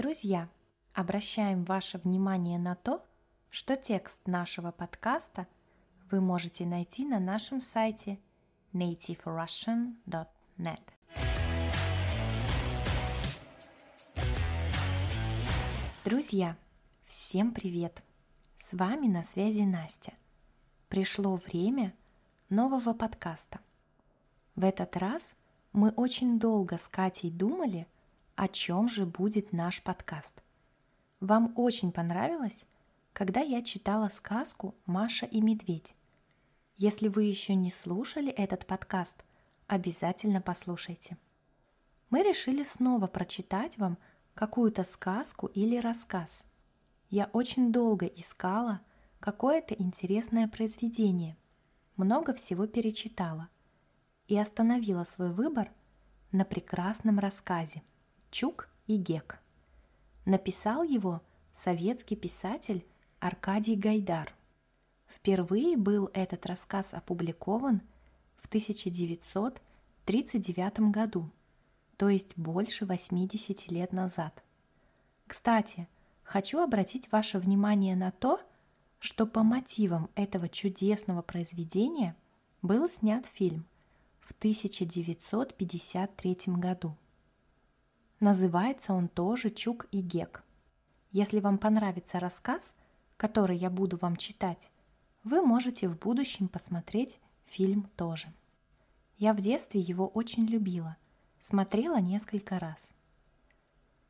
Друзья, обращаем ваше внимание на то, что текст нашего подкаста вы можете найти на нашем сайте nativerussian.net. Друзья, всем привет! С вами на связи Настя. Пришло время нового подкаста. В этот раз мы очень долго с Катей думали, о чем же будет наш подкаст. Вам очень понравилось, когда я читала сказку «Маша и медведь». Если вы еще не слушали этот подкаст, обязательно послушайте. Мы решили снова прочитать вам какую-то сказку или рассказ. Я очень долго искала какое-то интересное произведение, много всего перечитала и остановила свой выбор на прекрасном рассказе «Чук и Гек». Написал его советский писатель Аркадий Гайдар. Впервые был этот рассказ опубликован в 1939 году – то есть больше 80 лет назад. Кстати, хочу обратить ваше внимание на то, что по мотивам этого чудесного произведения был снят фильм в 1953 году. Называется он тоже «Чук и Гек». Если вам понравится рассказ, который я буду вам читать, вы можете в будущем посмотреть фильм тоже. Я в детстве его очень любила – Смотрела несколько раз.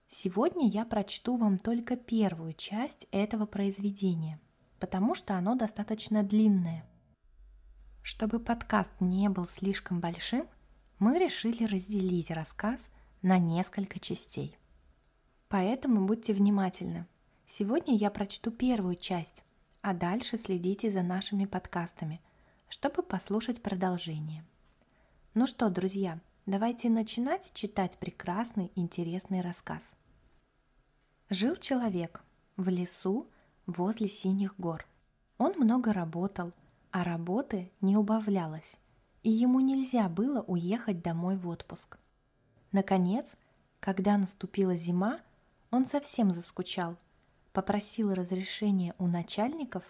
Сегодня я прочту вам только первую часть этого произведения, потому что оно достаточно длинное. Чтобы подкаст не был слишком большим, мы решили разделить рассказ на несколько частей. Поэтому будьте внимательны. Сегодня я прочту первую часть, а дальше следите за нашими подкастами, чтобы послушать продолжение. Ну что, друзья, Давайте начинать читать прекрасный, интересный рассказ. Жил человек в лесу возле синих гор. Он много работал, а работы не убавлялось, и ему нельзя было уехать домой в отпуск. Наконец, когда наступила зима, он совсем заскучал, попросил разрешения у начальников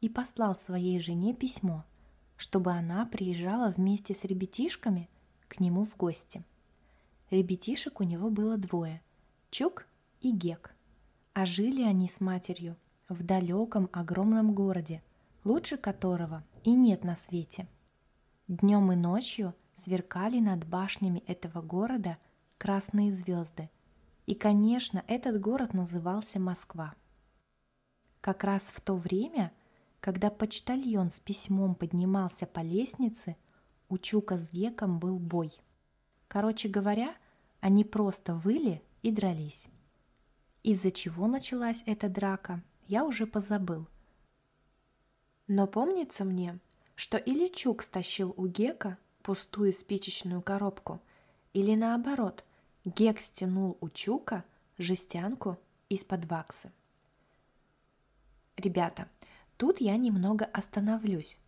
и послал своей жене письмо, чтобы она приезжала вместе с ребятишками к нему в гости. Ребятишек у него было двое – Чук и Гек. А жили они с матерью в далеком огромном городе, лучше которого и нет на свете. Днем и ночью сверкали над башнями этого города красные звезды. И, конечно, этот город назывался Москва. Как раз в то время, когда почтальон с письмом поднимался по лестнице, у Чука с Геком был бой. Короче говоря, они просто выли и дрались. Из-за чего началась эта драка, я уже позабыл. Но помнится мне, что или Чук стащил у Гека пустую спичечную коробку, или наоборот, Гек стянул у Чука жестянку из-под ваксы. Ребята, тут я немного остановлюсь,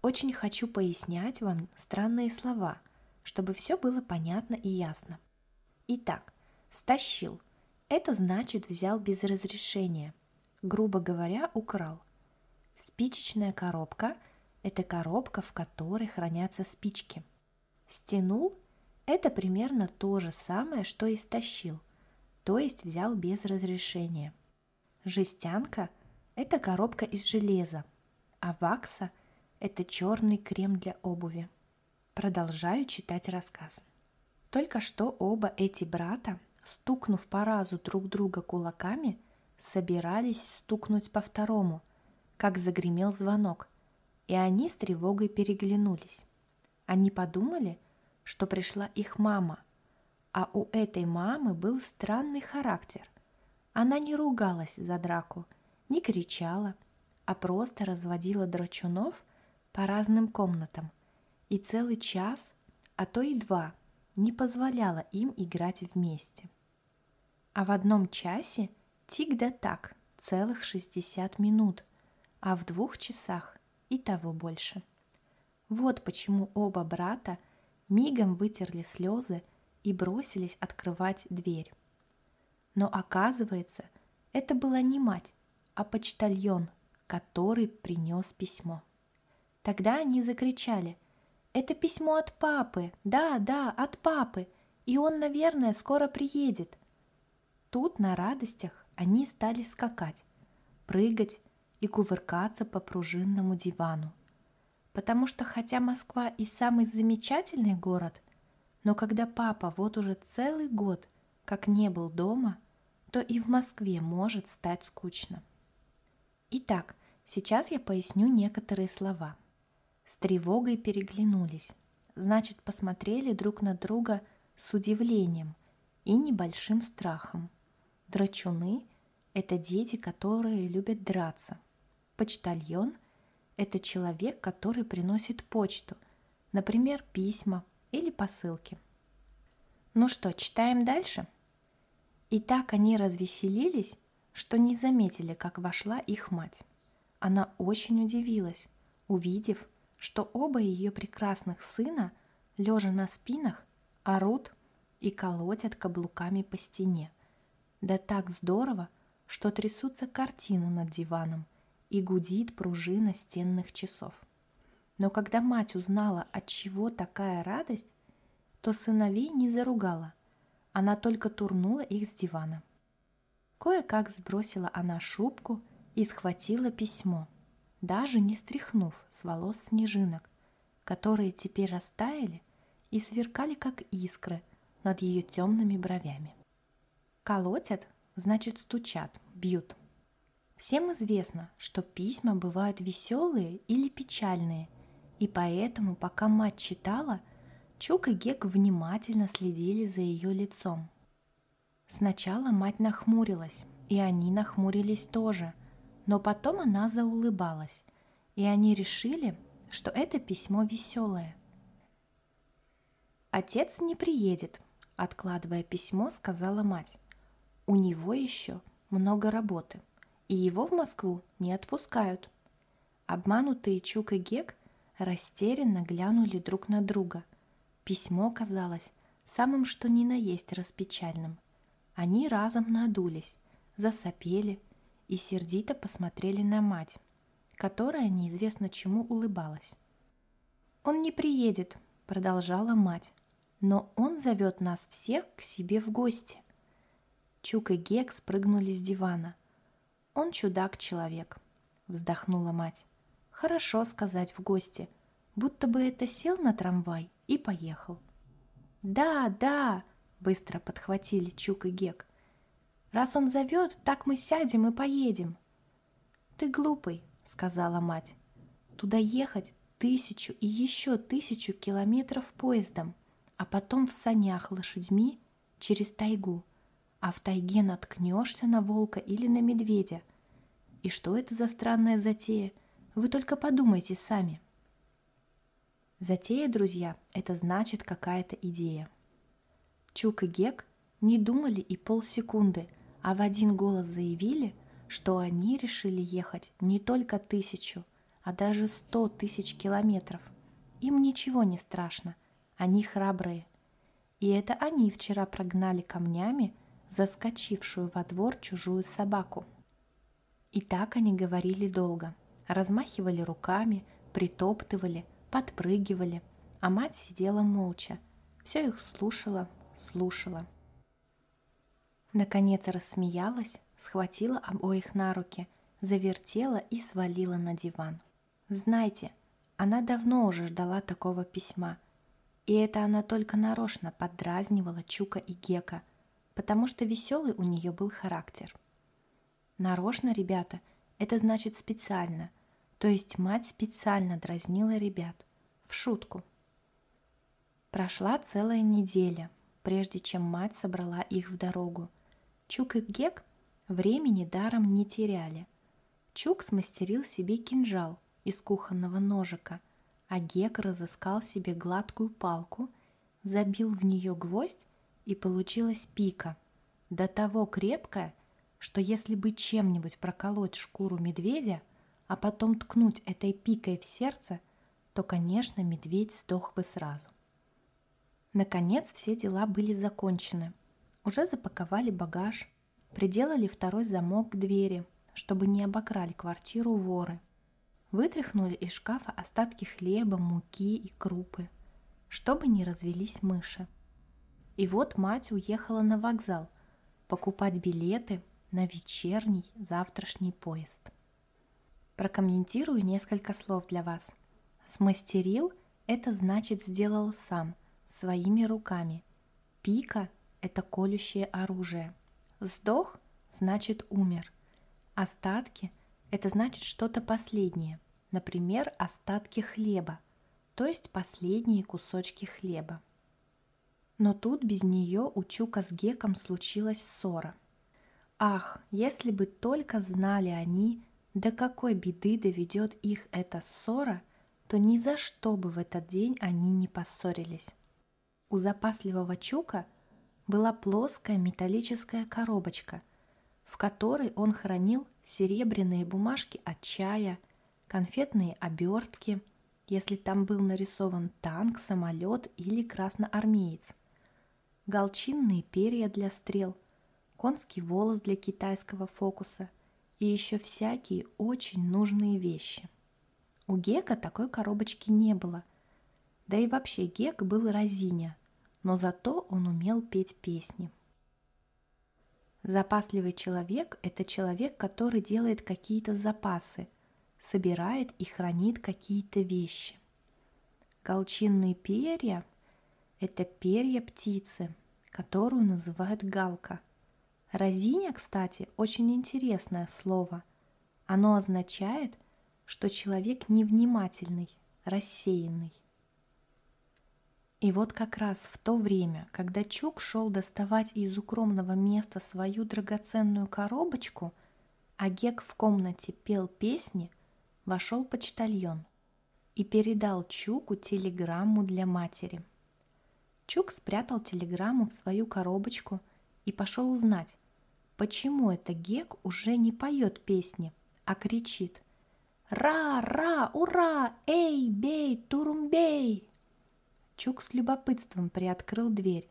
очень хочу пояснять вам странные слова, чтобы все было понятно и ясно. Итак, стащил. Это значит взял без разрешения. Грубо говоря, украл. Спичечная коробка – это коробка, в которой хранятся спички. Стянул – это примерно то же самое, что и стащил, то есть взял без разрешения. Жестянка – это коробка из железа, а вакса – это черный крем для обуви. Продолжаю читать рассказ. Только что оба эти брата, стукнув по разу друг друга кулаками, собирались стукнуть по второму, как загремел звонок, и они с тревогой переглянулись. Они подумали, что пришла их мама, а у этой мамы был странный характер. Она не ругалась за драку, не кричала, а просто разводила драчунов – по разным комнатам и целый час, а то и два, не позволяла им играть вместе. А в одном часе тик да так, целых 60 минут, а в двух часах и того больше. Вот почему оба брата мигом вытерли слезы и бросились открывать дверь. Но оказывается, это была не мать, а почтальон, который принес письмо. Тогда они закричали «Это письмо от папы! Да, да, от папы! И он, наверное, скоро приедет!» Тут на радостях они стали скакать, прыгать и кувыркаться по пружинному дивану. Потому что хотя Москва и самый замечательный город, но когда папа вот уже целый год как не был дома, то и в Москве может стать скучно. Итак, сейчас я поясню некоторые слова. С тревогой переглянулись, значит, посмотрели друг на друга с удивлением и небольшим страхом. Драчуны – это дети, которые любят драться. Почтальон – это человек, который приносит почту, например, письма или посылки. Ну что, читаем дальше? И так они развеселились, что не заметили, как вошла их мать. Она очень удивилась, увидев, что оба ее прекрасных сына, лежа на спинах, орут и колотят каблуками по стене. Да так здорово, что трясутся картины над диваном и гудит пружина стенных часов. Но когда мать узнала, от чего такая радость, то сыновей не заругала, она только турнула их с дивана. Кое-как сбросила она шубку и схватила письмо, даже не стряхнув с волос снежинок, которые теперь растаяли и сверкали, как искры, над ее темными бровями. Колотят, значит стучат, бьют. Всем известно, что письма бывают веселые или печальные, и поэтому, пока мать читала, Чук и Гек внимательно следили за ее лицом. Сначала мать нахмурилась, и они нахмурились тоже, но потом она заулыбалась, и они решили, что это письмо веселое. «Отец не приедет», — откладывая письмо, сказала мать у него еще много работы, и его в Москву не отпускают. Обманутые Чук и Гек растерянно глянули друг на друга. Письмо казалось самым что ни на есть распечальным. Они разом надулись, засопели и сердито посмотрели на мать, которая неизвестно чему улыбалась. «Он не приедет», — продолжала мать, «но он зовет нас всех к себе в гости». Чук и Гек спрыгнули с дивана. «Он чудак-человек», — вздохнула мать. «Хорошо сказать в гости, будто бы это сел на трамвай и поехал». «Да, да!» — быстро подхватили Чук и Гек. «Раз он зовет, так мы сядем и поедем». «Ты глупый», — сказала мать. «Туда ехать тысячу и еще тысячу километров поездом, а потом в санях лошадьми через тайгу а в тайге наткнешься на волка или на медведя. И что это за странная затея? Вы только подумайте сами. Затея, друзья, это значит какая-то идея. Чук и Гек не думали и полсекунды, а в один голос заявили, что они решили ехать не только тысячу, а даже сто тысяч километров. Им ничего не страшно, они храбрые. И это они вчера прогнали камнями заскочившую во двор чужую собаку. И так они говорили долго, размахивали руками, притоптывали, подпрыгивали, а мать сидела молча, все их слушала, слушала. Наконец рассмеялась, схватила обоих на руки, завертела и свалила на диван. Знаете, она давно уже ждала такого письма, и это она только нарочно поддразнивала Чука и Гека – потому что веселый у нее был характер. Нарочно, ребята, это значит специально, то есть мать специально дразнила ребят, в шутку. Прошла целая неделя, прежде чем мать собрала их в дорогу. Чук и Гек времени даром не теряли. Чук смастерил себе кинжал из кухонного ножика, а Гек разыскал себе гладкую палку, забил в нее гвоздь и получилась пика, до того крепкая, что если бы чем-нибудь проколоть шкуру медведя, а потом ткнуть этой пикой в сердце, то, конечно, медведь сдох бы сразу. Наконец все дела были закончены. Уже запаковали багаж, Приделали второй замок к двери, чтобы не обокрали квартиру воры. Вытряхнули из шкафа остатки хлеба, муки и крупы, чтобы не развелись мыши. И вот мать уехала на вокзал покупать билеты на вечерний завтрашний поезд. Прокомментирую несколько слов для вас. Смастерил – это значит сделал сам, своими руками. Пика – это колющее оружие. Сдох – значит умер. Остатки – это значит что-то последнее, например, остатки хлеба, то есть последние кусочки хлеба. Но тут без нее у Чука с Геком случилась ссора. Ах, если бы только знали они, до какой беды доведет их эта ссора, то ни за что бы в этот день они не поссорились. У запасливого Чука была плоская металлическая коробочка, в которой он хранил серебряные бумажки от чая, конфетные обертки, если там был нарисован танк, самолет или красноармеец, галчинные перья для стрел, конский волос для китайского фокуса, и еще всякие очень нужные вещи. У Гека такой коробочки не было. Да и вообще Гек был разиня, но зато он умел петь песни. Запасливый человек – это человек, который делает какие-то запасы, собирает и хранит какие-то вещи. Голчинные перья – это перья птицы, которую называют галка – Разиня, кстати, очень интересное слово. Оно означает, что человек невнимательный, рассеянный. И вот как раз в то время, когда Чук шел доставать из укромного места свою драгоценную коробочку, а Гек в комнате пел песни, вошел почтальон и передал Чуку телеграмму для матери. Чук спрятал телеграмму в свою коробочку – и пошел узнать, почему это Гек уже не поет песни, а кричит «Ра! Ра! Ура! Эй! Бей! Турумбей!» Чук с любопытством приоткрыл дверь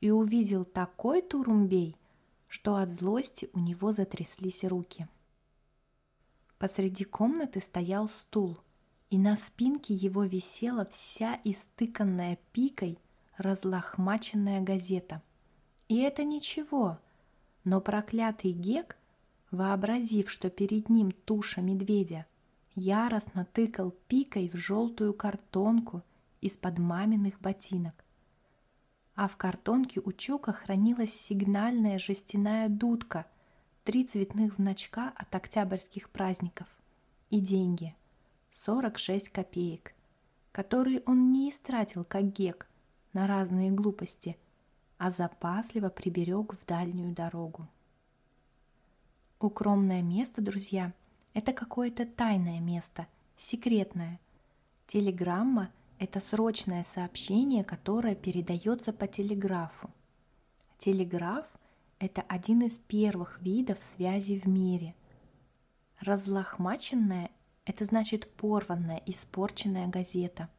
и увидел такой турумбей, что от злости у него затряслись руки. Посреди комнаты стоял стул, и на спинке его висела вся истыканная пикой разлохмаченная газета – и это ничего. Но проклятый Гек, вообразив, что перед ним туша медведя, яростно тыкал пикой в желтую картонку из-под маминых ботинок. А в картонке у Чука хранилась сигнальная жестяная дудка, три цветных значка от октябрьских праздников и деньги – 46 копеек, которые он не истратил, как Гек, на разные глупости – а запасливо приберег в дальнюю дорогу. Укромное место, друзья, это какое-то тайное место, секретное. Телеграмма – это срочное сообщение, которое передается по телеграфу. Телеграф – это один из первых видов связи в мире. Разлохмаченная – это значит порванная, испорченная газета.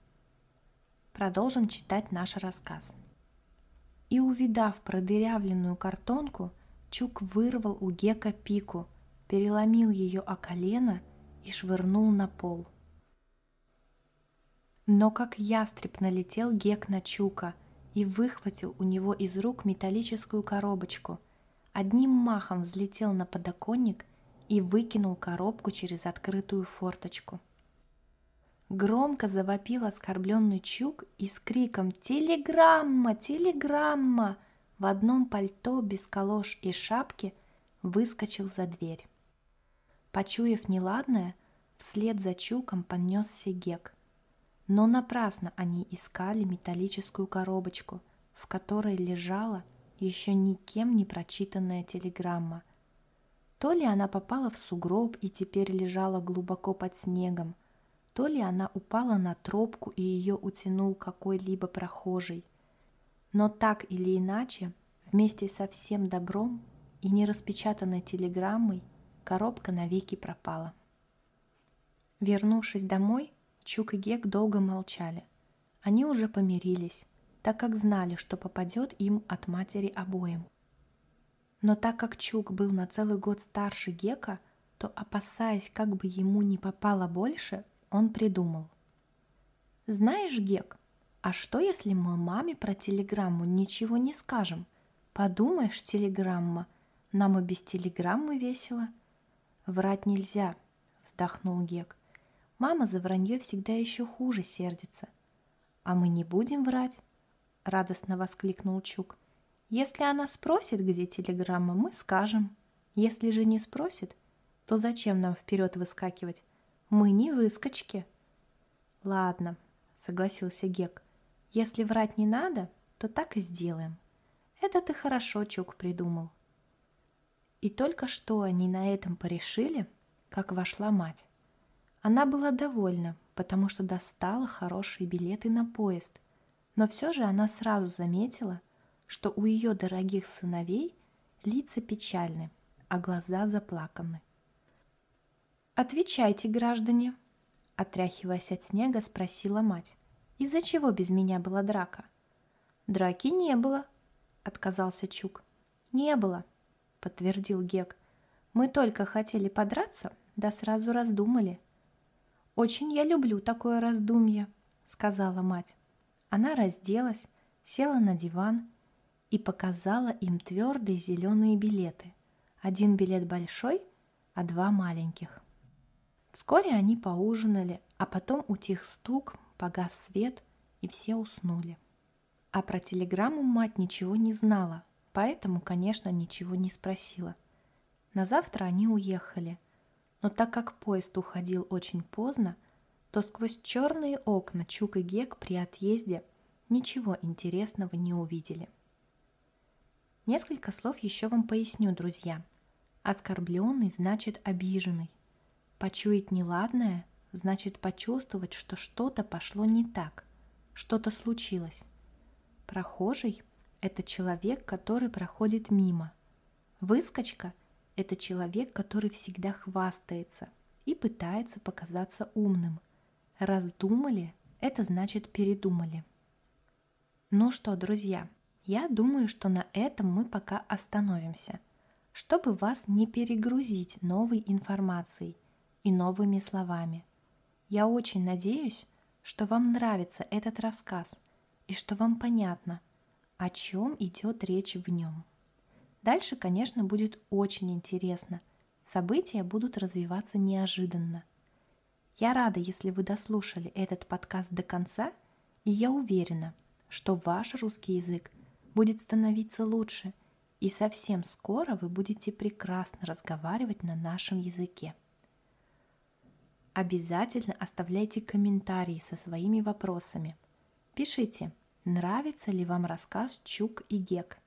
Продолжим читать наш рассказ – и, увидав продырявленную картонку, Чук вырвал у Гека пику, переломил ее о колено и швырнул на пол. Но как ястреб налетел Гек на Чука и выхватил у него из рук металлическую коробочку, одним махом взлетел на подоконник и выкинул коробку через открытую форточку – Громко завопил оскорбленный Чук и с криком «Телеграмма! Телеграмма!» в одном пальто без колош и шапки выскочил за дверь. Почуяв неладное, вслед за Чуком понесся Гек. Но напрасно они искали металлическую коробочку, в которой лежала еще никем не прочитанная телеграмма. То ли она попала в сугроб и теперь лежала глубоко под снегом, то ли она упала на тропку и ее утянул какой-либо прохожий. Но так или иначе, вместе со всем добром и нераспечатанной телеграммой коробка навеки пропала. Вернувшись домой, Чук и Гек долго молчали. Они уже помирились, так как знали, что попадет им от матери обоим. Но так как Чук был на целый год старше Гека, то, опасаясь, как бы ему не попало больше, он придумал. «Знаешь, Гек, а что, если мы маме про телеграмму ничего не скажем? Подумаешь, телеграмма. Нам и без телеграммы весело». «Врать нельзя», — вздохнул Гек. «Мама за вранье всегда еще хуже сердится». «А мы не будем врать», — радостно воскликнул Чук. Если она спросит, где телеграмма, мы скажем. Если же не спросит, то зачем нам вперед выскакивать? Мы не выскочки. Ладно, согласился Гек. Если врать не надо, то так и сделаем. Это ты хорошо, Чук, придумал. И только что они на этом порешили, как вошла мать. Она была довольна, потому что достала хорошие билеты на поезд, но все же она сразу заметила – что у ее дорогих сыновей лица печальны, а глаза заплаканы. «Отвечайте, граждане!» Отряхиваясь от снега, спросила мать. «Из-за чего без меня была драка?» «Драки не было», — отказался Чук. «Не было», — подтвердил Гек. «Мы только хотели подраться, да сразу раздумали». «Очень я люблю такое раздумье», — сказала мать. Она разделась, села на диван и показала им твердые зеленые билеты. Один билет большой, а два маленьких. Вскоре они поужинали, а потом утих стук, погас свет, и все уснули. А про телеграмму мать ничего не знала, поэтому, конечно, ничего не спросила. На завтра они уехали, но так как поезд уходил очень поздно, то сквозь черные окна Чук и Гек при отъезде ничего интересного не увидели. Несколько слов еще вам поясню, друзья. Оскорбленный значит обиженный. Почуять неладное значит почувствовать, что что-то пошло не так, что-то случилось. Прохожий – это человек, который проходит мимо. Выскочка – это человек, который всегда хвастается и пытается показаться умным. Раздумали – это значит передумали. Ну что, друзья – я думаю, что на этом мы пока остановимся, чтобы вас не перегрузить новой информацией и новыми словами. Я очень надеюсь, что вам нравится этот рассказ и что вам понятно, о чем идет речь в нем. Дальше, конечно, будет очень интересно. События будут развиваться неожиданно. Я рада, если вы дослушали этот подкаст до конца, и я уверена, что ваш русский язык – будет становиться лучше, и совсем скоро вы будете прекрасно разговаривать на нашем языке. Обязательно оставляйте комментарии со своими вопросами. Пишите, нравится ли вам рассказ Чук и Гек.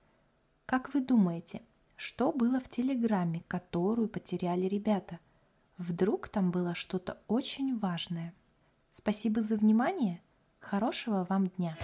Как вы думаете, что было в телеграмме, которую потеряли ребята? Вдруг там было что-то очень важное? Спасибо за внимание. Хорошего вам дня!